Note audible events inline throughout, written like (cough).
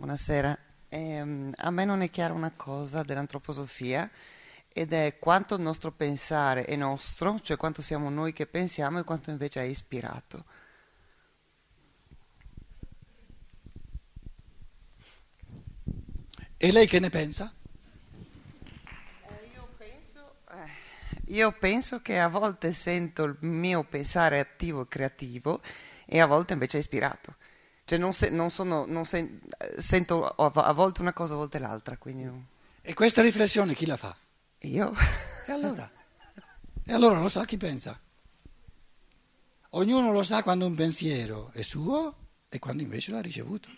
buonasera. Ehm, a me non è chiara una cosa dell'antroposofia ed è quanto il nostro pensare è nostro, cioè quanto siamo noi che pensiamo e quanto invece è ispirato. E lei che ne pensa? Eh, io, penso, eh, io penso che a volte sento il mio pensare attivo e creativo e a volte invece è ispirato. Cioè non, se, non sono, non sen, sento a volte una cosa, a volte l'altra. Quindi... E questa riflessione chi la fa? Io. E allora? E allora lo sa chi pensa? Ognuno lo sa quando un pensiero è suo e quando invece l'ha ricevuto.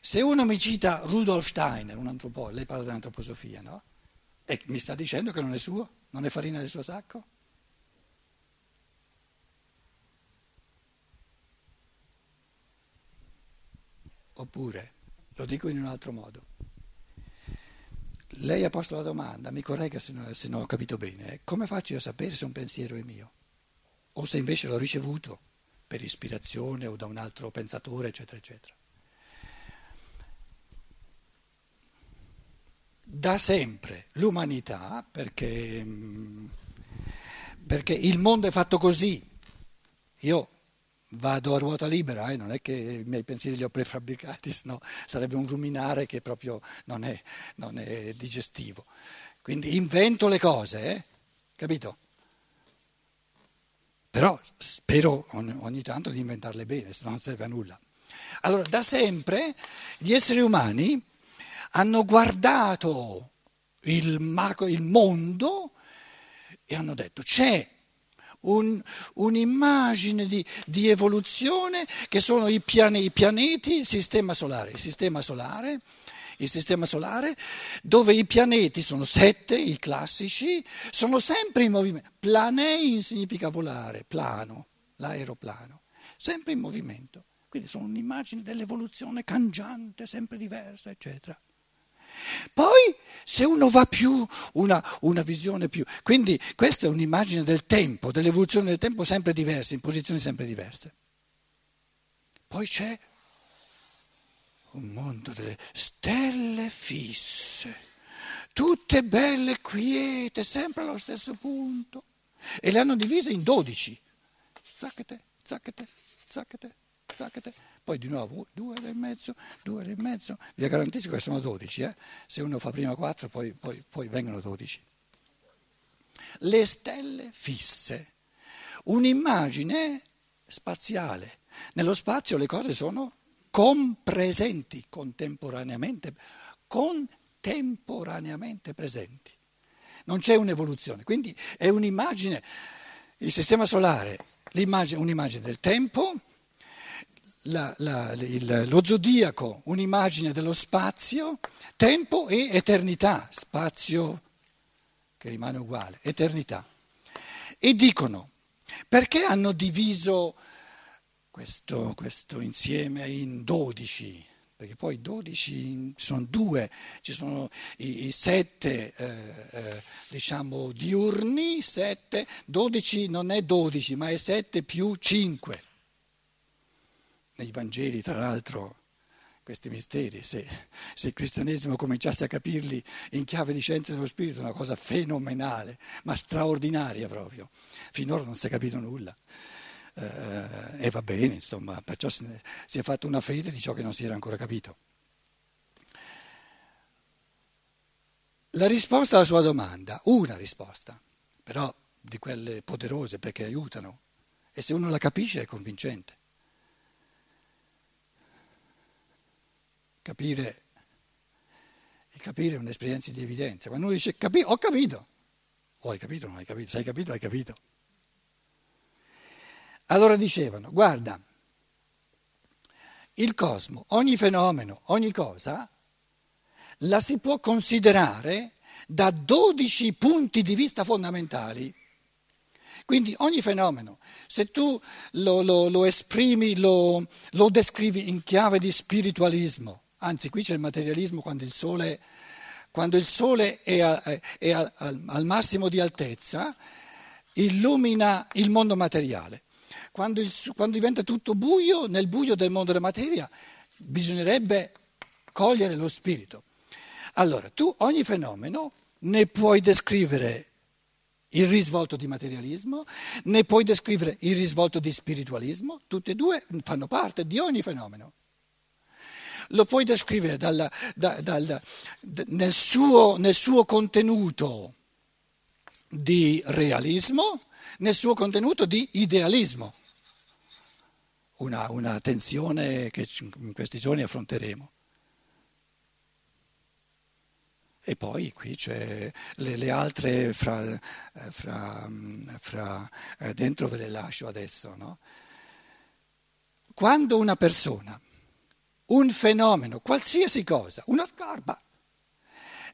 Se uno mi cita Rudolf Steiner, un antropologo, lei parla dell'antroposofia, no? E mi sta dicendo che non è suo? Non è farina del suo sacco? Oppure, lo dico in un altro modo, lei ha posto la domanda, mi corregga se, no, se non ho capito bene, come faccio io a sapere se un pensiero è mio? O se invece l'ho ricevuto per ispirazione o da un altro pensatore, eccetera, eccetera. Da sempre l'umanità, perché, perché il mondo è fatto così, io vado a ruota libera, eh? non è che i miei pensieri li ho prefabbricati, (laughs) no, sarebbe un ruminare che proprio non è, non è digestivo. Quindi invento le cose, eh? capito? Però spero ogni, tanto di inventarle bene, se no non serve a nulla. Allora, da sempre gli esseri umani hanno guardato il, il mondo e hanno detto c'è un, un'immagine di, di, evoluzione che sono i, piane, i, pianeti, il sistema solare. Il sistema solare, il sistema solare, dove i pianeti sono sette, i classici, sono sempre in movimento. Planein significa volare, plano, l'aeroplano, sempre in movimento. Quindi sono un'immagine dell'evoluzione cangiante, sempre diversa, eccetera. Poi se uno va più, una, una, visione più... Quindi questa è un'immagine del tempo, dell'evoluzione del tempo sempre diversa, in posizioni sempre diverse. Poi c'è un mondo delle stelle fisse, tutte belle quiete, sempre allo stesso punto. E le hanno divise in dodici. Zacchete, zacchete, zacchete, zacchete poi di nuovo due e mezzo, due e mezzo, vi garantisco che sono 12, eh? se uno fa prima 4 poi, poi, poi vengono 12. Le stelle fisse, un'immagine spaziale. Nello spazio le cose sono compresenti, contemporaneamente, contemporaneamente presenti. Non c'è un'evoluzione, quindi è un'immagine, il sistema solare, un'immagine del tempo, la, la, il, lo zodiaco, un'immagine dello spazio, tempo e eternità, spazio che rimane uguale, eternità. E dicono, perché hanno diviso questo, questo insieme in dodici? Perché poi dodici sono due, ci sono i, i sette, eh, eh, diciamo, diurni, sette, dodici non è dodici, ma è sette più cinque nei Vangeli, tra l'altro, questi misteri, se, se, il cristianesimo cominciasse a capirli in chiave di scienza dello spirito, è una cosa fenomenale, ma straordinaria proprio. Finora non si è capito nulla. Eh, e va bene, insomma, perciò si è fatta una fede di ciò che non si era ancora capito. La risposta alla sua domanda, una risposta, però di quelle poderose perché aiutano, e se uno la capisce è convincente. Capire, il capire è un'esperienza di evidenza. Quando uno dice capi, ho capito, o hai capito o non hai capito, se hai capito hai capito. Allora dicevano, guarda, il cosmo, ogni fenomeno, ogni cosa, la si può considerare da 12 punti di vista fondamentali. Quindi ogni fenomeno, se tu lo, lo, lo esprimi, lo, lo descrivi in chiave di spiritualismo, Anzi, qui c'è il materialismo quando il sole, quando il sole è, a, è a, al massimo di altezza, illumina il mondo materiale. Quando, il, quando, diventa tutto buio, nel buio del mondo della materia, bisognerebbe cogliere lo spirito. Allora, tu ogni fenomeno ne puoi descrivere il risvolto di materialismo, ne puoi descrivere il risvolto di spiritualismo, tutte e due fanno parte di ogni fenomeno. Lo puoi descrivere dal, dal, dal, nel, suo, nel suo contenuto di realismo, nel suo contenuto di idealismo. Una, una tensione che in questi giorni affronteremo. E poi qui c'è le, le altre fra, eh, fra, fra, eh, dentro ve le lascio adesso. No? Quando una persona, un fenomeno, qualsiasi cosa, una scarpa,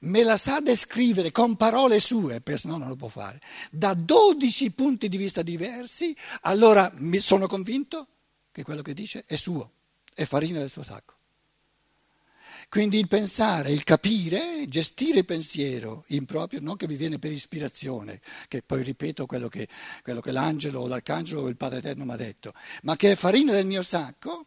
me la sa descrivere con parole sue, perché no non lo può fare, da 12 punti di vista diversi, allora sono convinto che quello che dice è suo, è farina del suo sacco. Quindi il pensare, il capire, gestire il pensiero improprio, non che vi viene per ispirazione, che poi ripeto quello che, quello che l'angelo o l'arcangelo o il Padre Eterno mi ha detto, ma che è farina del mio sacco,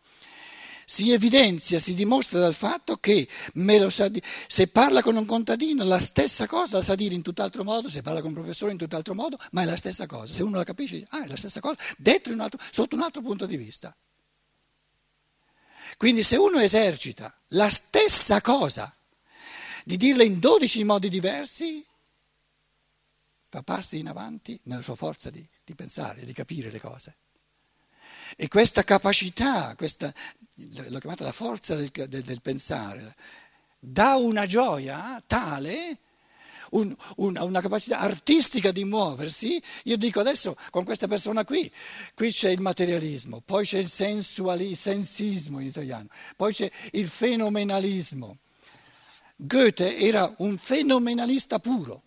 si evidenzia, si dimostra dal fatto che di- se parla con un contadino la stessa cosa la sa dire in tutt'altro modo, se parla con un professore in tutt'altro modo, ma è la stessa cosa. Se uno la capisce, ah, è la stessa cosa, un altro, sotto un altro punto di vista. Quindi se uno esercita la stessa cosa, di dirla in 12 modi diversi, fa passi in avanti nella sua forza di, di pensare, di capire le cose. E questa capacità, questa, l'ho chiamata la forza del, del, del pensare, dà una gioia tale un, una, una, capacità artistica di muoversi, io dico adesso con questa persona qui, qui c'è il materialismo, poi c'è il sensualismo, sensismo in italiano, poi c'è il fenomenalismo. Goethe era un fenomenalista puro.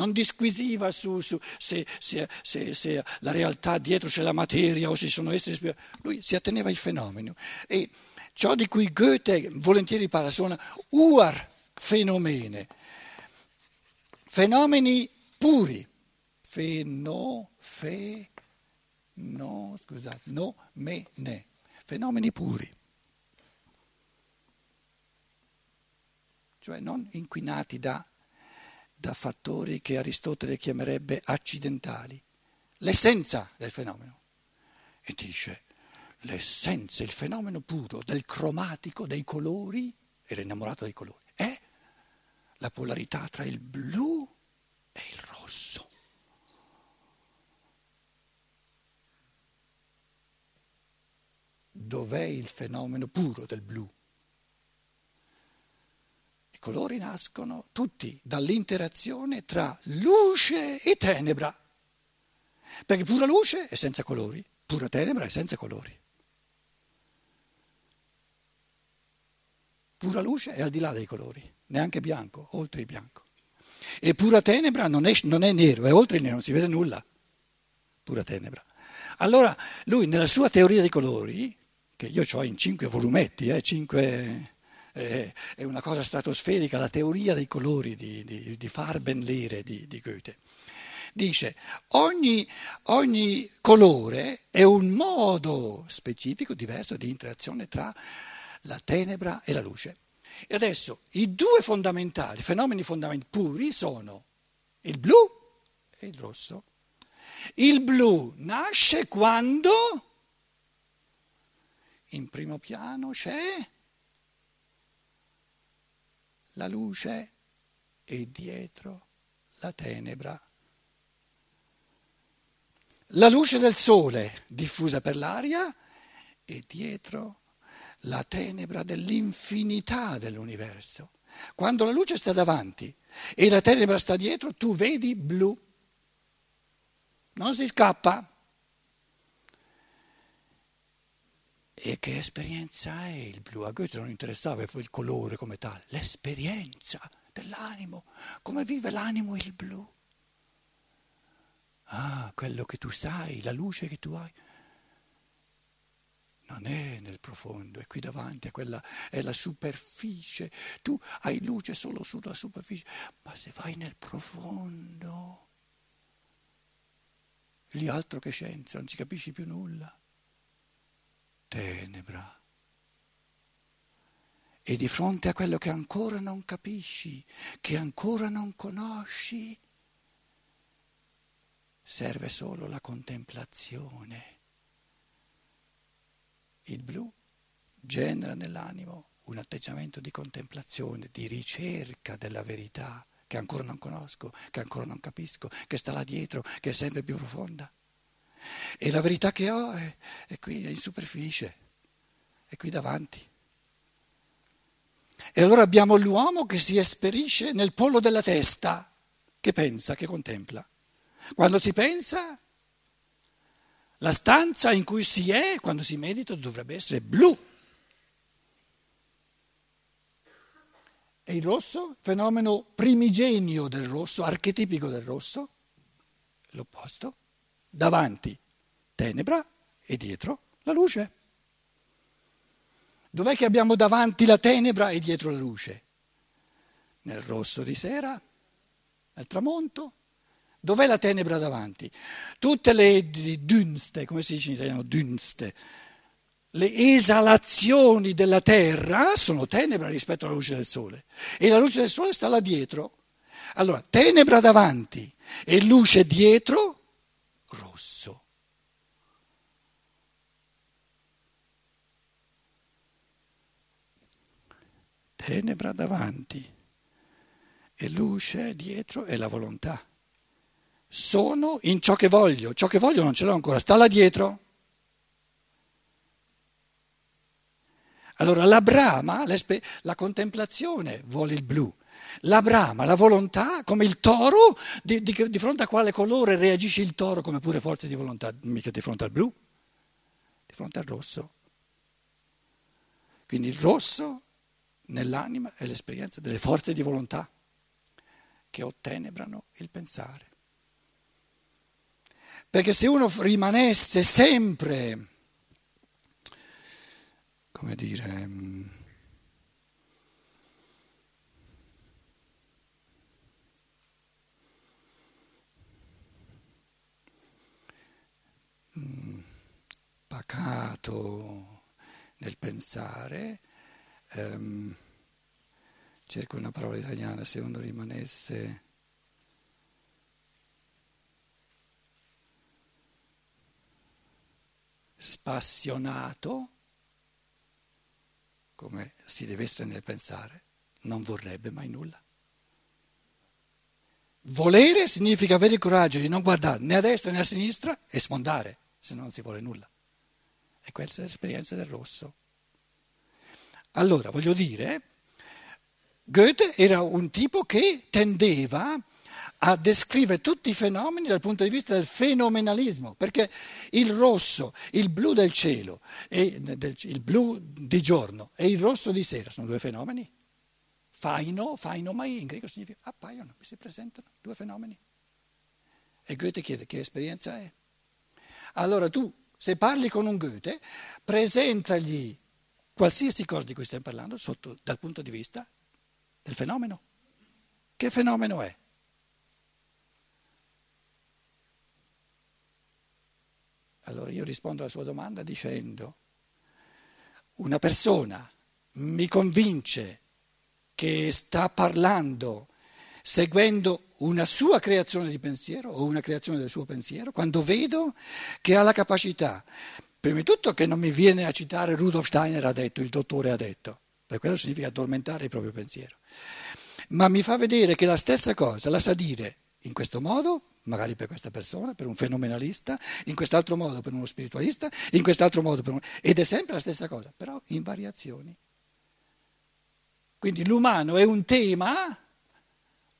Non disquisiva su, su se, se, se, se, la realtà dietro c'è la materia o se sono esseri spirituali. Lui si atteneva ai fenomeni. E ciò di cui Goethe volentieri parla sono uar fenomene, fenomeni puri, feno, fe, no, scusate, no, me, ne, fenomeni puri, cioè non inquinati da, da fattori che Aristotele chiamerebbe accidentali, l'essenza del fenomeno. E dice, l'essenza, il fenomeno puro del cromatico, dei colori, era innamorato dei colori, è la polarità tra il blu e il rosso. Dov'è il fenomeno puro del blu? Colori nascono tutti dall'interazione tra luce e tenebra, perché pura luce è senza colori, pura tenebra è senza colori. Pura luce è al di là dei colori neanche bianco, oltre il bianco. E pura tenebra non è, non è nero, è oltre il nero, non si vede nulla. Pura tenebra. Allora lui nella sua teoria dei colori, che io ho in cinque volumetti, eh, cinque, è una cosa stratosferica, la teoria dei colori di, di, di Farbenlehre di, di Goethe, dice ogni, ogni colore è un modo specifico, diverso di interazione tra la tenebra e la luce. E adesso i due fondamentali, fenomeni fondamentali puri sono il blu e il rosso. Il blu nasce quando in primo piano c'è la luce e dietro la tenebra. La luce del sole diffusa per l'aria e dietro la tenebra dell'infinità dell'universo. Quando la luce sta davanti e la tenebra sta dietro, tu vedi blu. Non si scappa. E che esperienza è il blu? A Goethe non interessava il colore come tale, l'esperienza dell'animo, come vive l'animo il blu. Ah, quello che tu sai, la luce che tu hai non è nel profondo, è qui davanti, è, quella, è la superficie. Tu hai luce solo sulla superficie, ma se vai nel profondo, lì altro che scienza, non ci capisci più nulla. Tenebra, E di fronte a quello che ancora non capisci, che ancora non conosci, serve solo la contemplazione. Il blu genera nell'animo un atteggiamento di contemplazione, di ricerca della verità che ancora non conosco, che ancora non capisco, che sta là dietro, che è sempre più profonda. E la verità che ho è, è qui, è in superficie, è qui davanti. E allora abbiamo l'uomo che si esperisce nel pollo della testa, che pensa, che contempla. Quando si pensa, la stanza in cui si è, quando si medita, dovrebbe essere blu. E il rosso, fenomeno primigenio del rosso, archetipico del rosso, l'opposto, davanti tenebra e dietro la luce. Dov'è che abbiamo davanti la tenebra e dietro la luce? Nel rosso di sera, nel tramonto. Dov'è la tenebra davanti? Tutte le dunste, come si dice in italiano, dunste, le esalazioni della terra sono tenebra rispetto alla luce del sole e la luce del sole sta là dietro. Allora, tenebra davanti e luce dietro, rosso. tenebra davanti e luce dietro è la volontà. Sono in ciò che voglio, ciò che voglio non ce l'ho ancora, sta là dietro. Allora la brama, la contemplazione vuole il blu, la brama, la volontà, come il toro, di, di, di, fronte a quale colore reagisce il toro come pure forza di volontà, mica di fronte al blu, di fronte al rosso. Quindi il rosso nell'anima è l'esperienza delle forze di volontà che ottenebrano il pensare. Perché se uno rimanesse sempre, come dire, pacato nel pensare, Um, cerco una parola italiana, se uno rimanesse spassionato, come si deve essere nel pensare, non vorrebbe mai nulla. Volere significa avere il coraggio di non guardare né a destra né a sinistra e sfondare, se no non si vuole nulla. E questa è l'esperienza del rosso. Allora, voglio dire, Goethe era un tipo che tendeva a descrivere tutti i fenomeni dal punto di vista del fenomenalismo, perché il rosso, il blu del cielo, e il blu di giorno e il rosso di sera sono due fenomeni. Faino, faino mai in greco significa appaiono, si presentano due fenomeni. E Goethe chiede che esperienza è. Allora tu, se parli con un Goethe, presentagli qualsiasi cosa di cui stiamo parlando sotto, dal punto di vista del fenomeno. Che fenomeno è? Allora io rispondo alla sua domanda dicendo, una persona mi convince che sta parlando seguendo una sua creazione di pensiero o una creazione del suo pensiero, quando vedo che ha la capacità Prima di tutto che non mi viene a citare Rudolf Steiner ha detto, il dottore ha detto, perché quello significa addormentare il proprio pensiero. Ma mi fa vedere che la stessa cosa la sa dire in questo modo, magari per questa persona, per un fenomenalista, in quest'altro modo per uno spiritualista, in quest'altro modo per uno... ed è sempre la stessa cosa, però in variazioni. Quindi l'umano è un tema,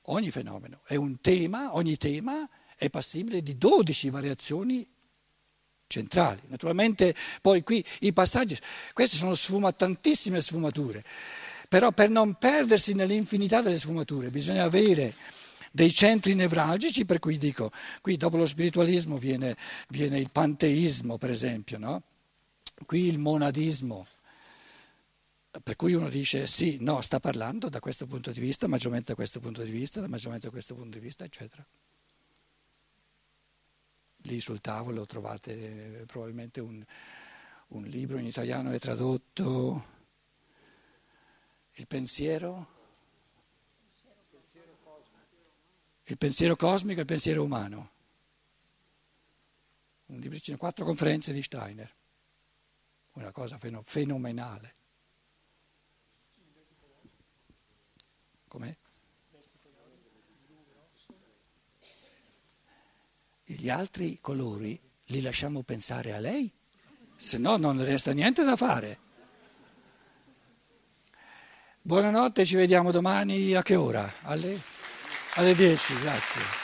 ogni fenomeno è un tema, ogni tema è passibile di 12 variazioni centrali. Naturalmente poi qui i passaggi, queste sono sfuma, tantissime sfumature, però per non perdersi nell'infinità delle sfumature bisogna avere dei centri nevralgici, per cui dico, qui dopo lo spiritualismo viene, viene il panteismo per esempio, no? qui il monadismo, per cui uno dice sì, no, sta parlando da questo punto di vista, maggiormente da questo punto di vista, maggiormente da questo punto di vista, eccetera lì sul tavolo trovate probabilmente un, un libro in italiano è tradotto Il pensiero? Il pensiero cosmico e il pensiero umano. Un libricino, quattro conferenze di Steiner. Una cosa fenomenale. Com'è? Gli altri colori li lasciamo pensare a lei, se no non resta niente da fare. Buonanotte, ci vediamo domani a che ora? Alle, alle 10, grazie.